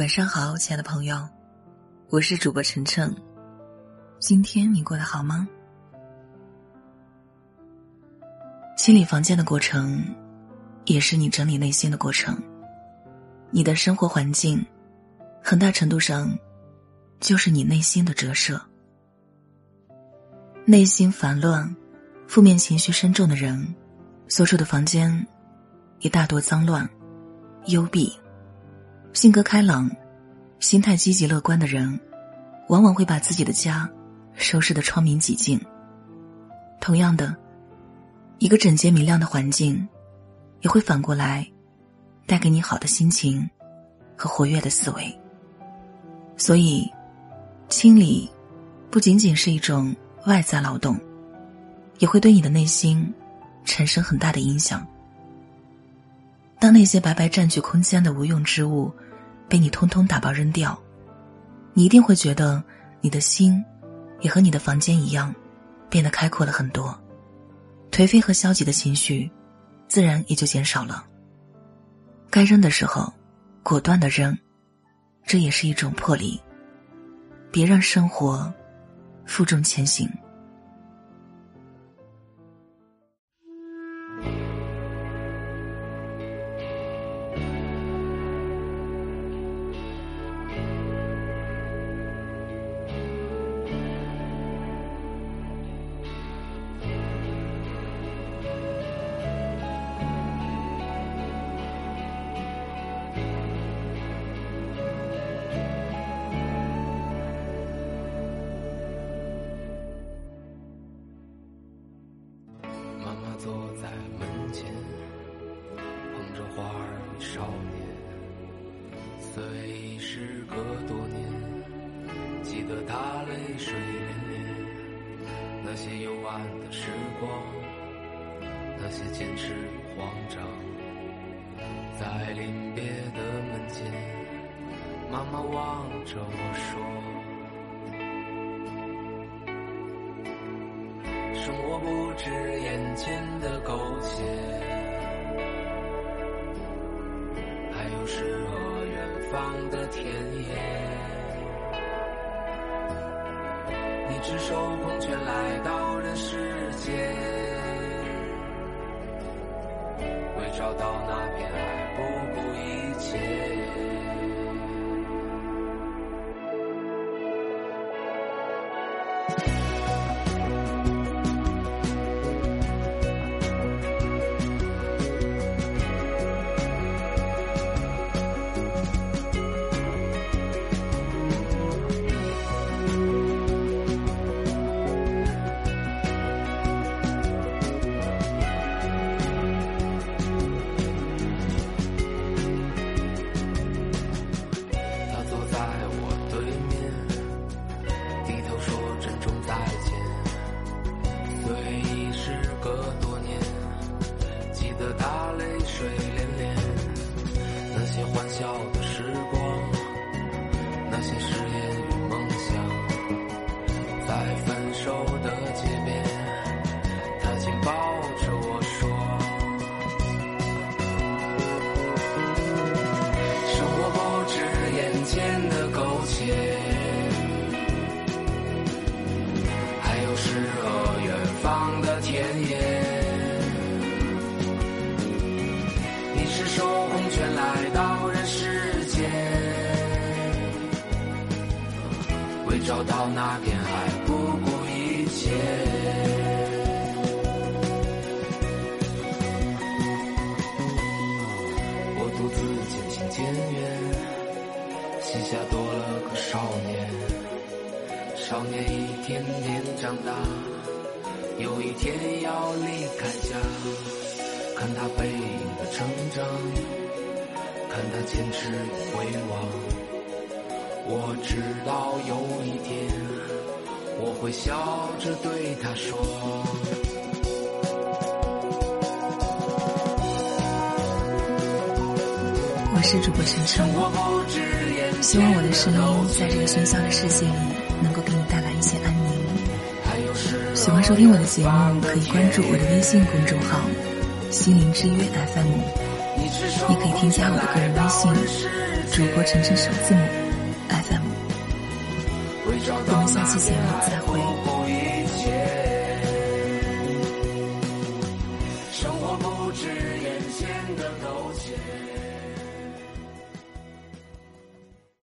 晚上好，亲爱的朋友，我是主播晨晨。今天你过得好吗？清理房间的过程，也是你整理内心的过程。你的生活环境，很大程度上，就是你内心的折射。内心烦乱、负面情绪深重的人，所处的房间，也大多脏乱、幽闭。性格开朗、心态积极乐观的人，往往会把自己的家收拾得窗明几净。同样的，一个整洁明亮的环境，也会反过来带给你好的心情和活跃的思维。所以，清理不仅仅是一种外在劳动，也会对你的内心产生很大的影响。当那些白白占据空间的无用之物被你通通打包扔掉，你一定会觉得你的心也和你的房间一样变得开阔了很多，颓废和消极的情绪自然也就减少了。该扔的时候，果断的扔，这也是一种魄力。别让生活负重前行。虽时隔多年，记得他泪水涟涟。那些幽暗的时光，那些坚持与慌张。在临别的门前，妈妈望着我说。生活不止眼前的苟且，还有诗方的田野。你赤手空拳来到人世间，为找到那片海不顾一切。水涟涟那些欢笑的时光那些誓言与梦想在分手的街边他紧抱着我说。生活不止眼前的苟且。赤手空拳来到人世间，为找到那片海，不顾一切。我独自渐行渐远，膝下多了个少年。少年一天天长大，有一天要离开家。看他背影成长，看他坚持回望。我知道有一天，我会笑着对他说。我是主播晨晨，希望我的声音在这个喧嚣的世界里能够给你带来一些安宁。喜欢收听我的节目，可以关注我的微信公众号“心灵之约 FM”。你可以添加我的个人微信，主播晨晨首字母 FM。我们下期节目再会。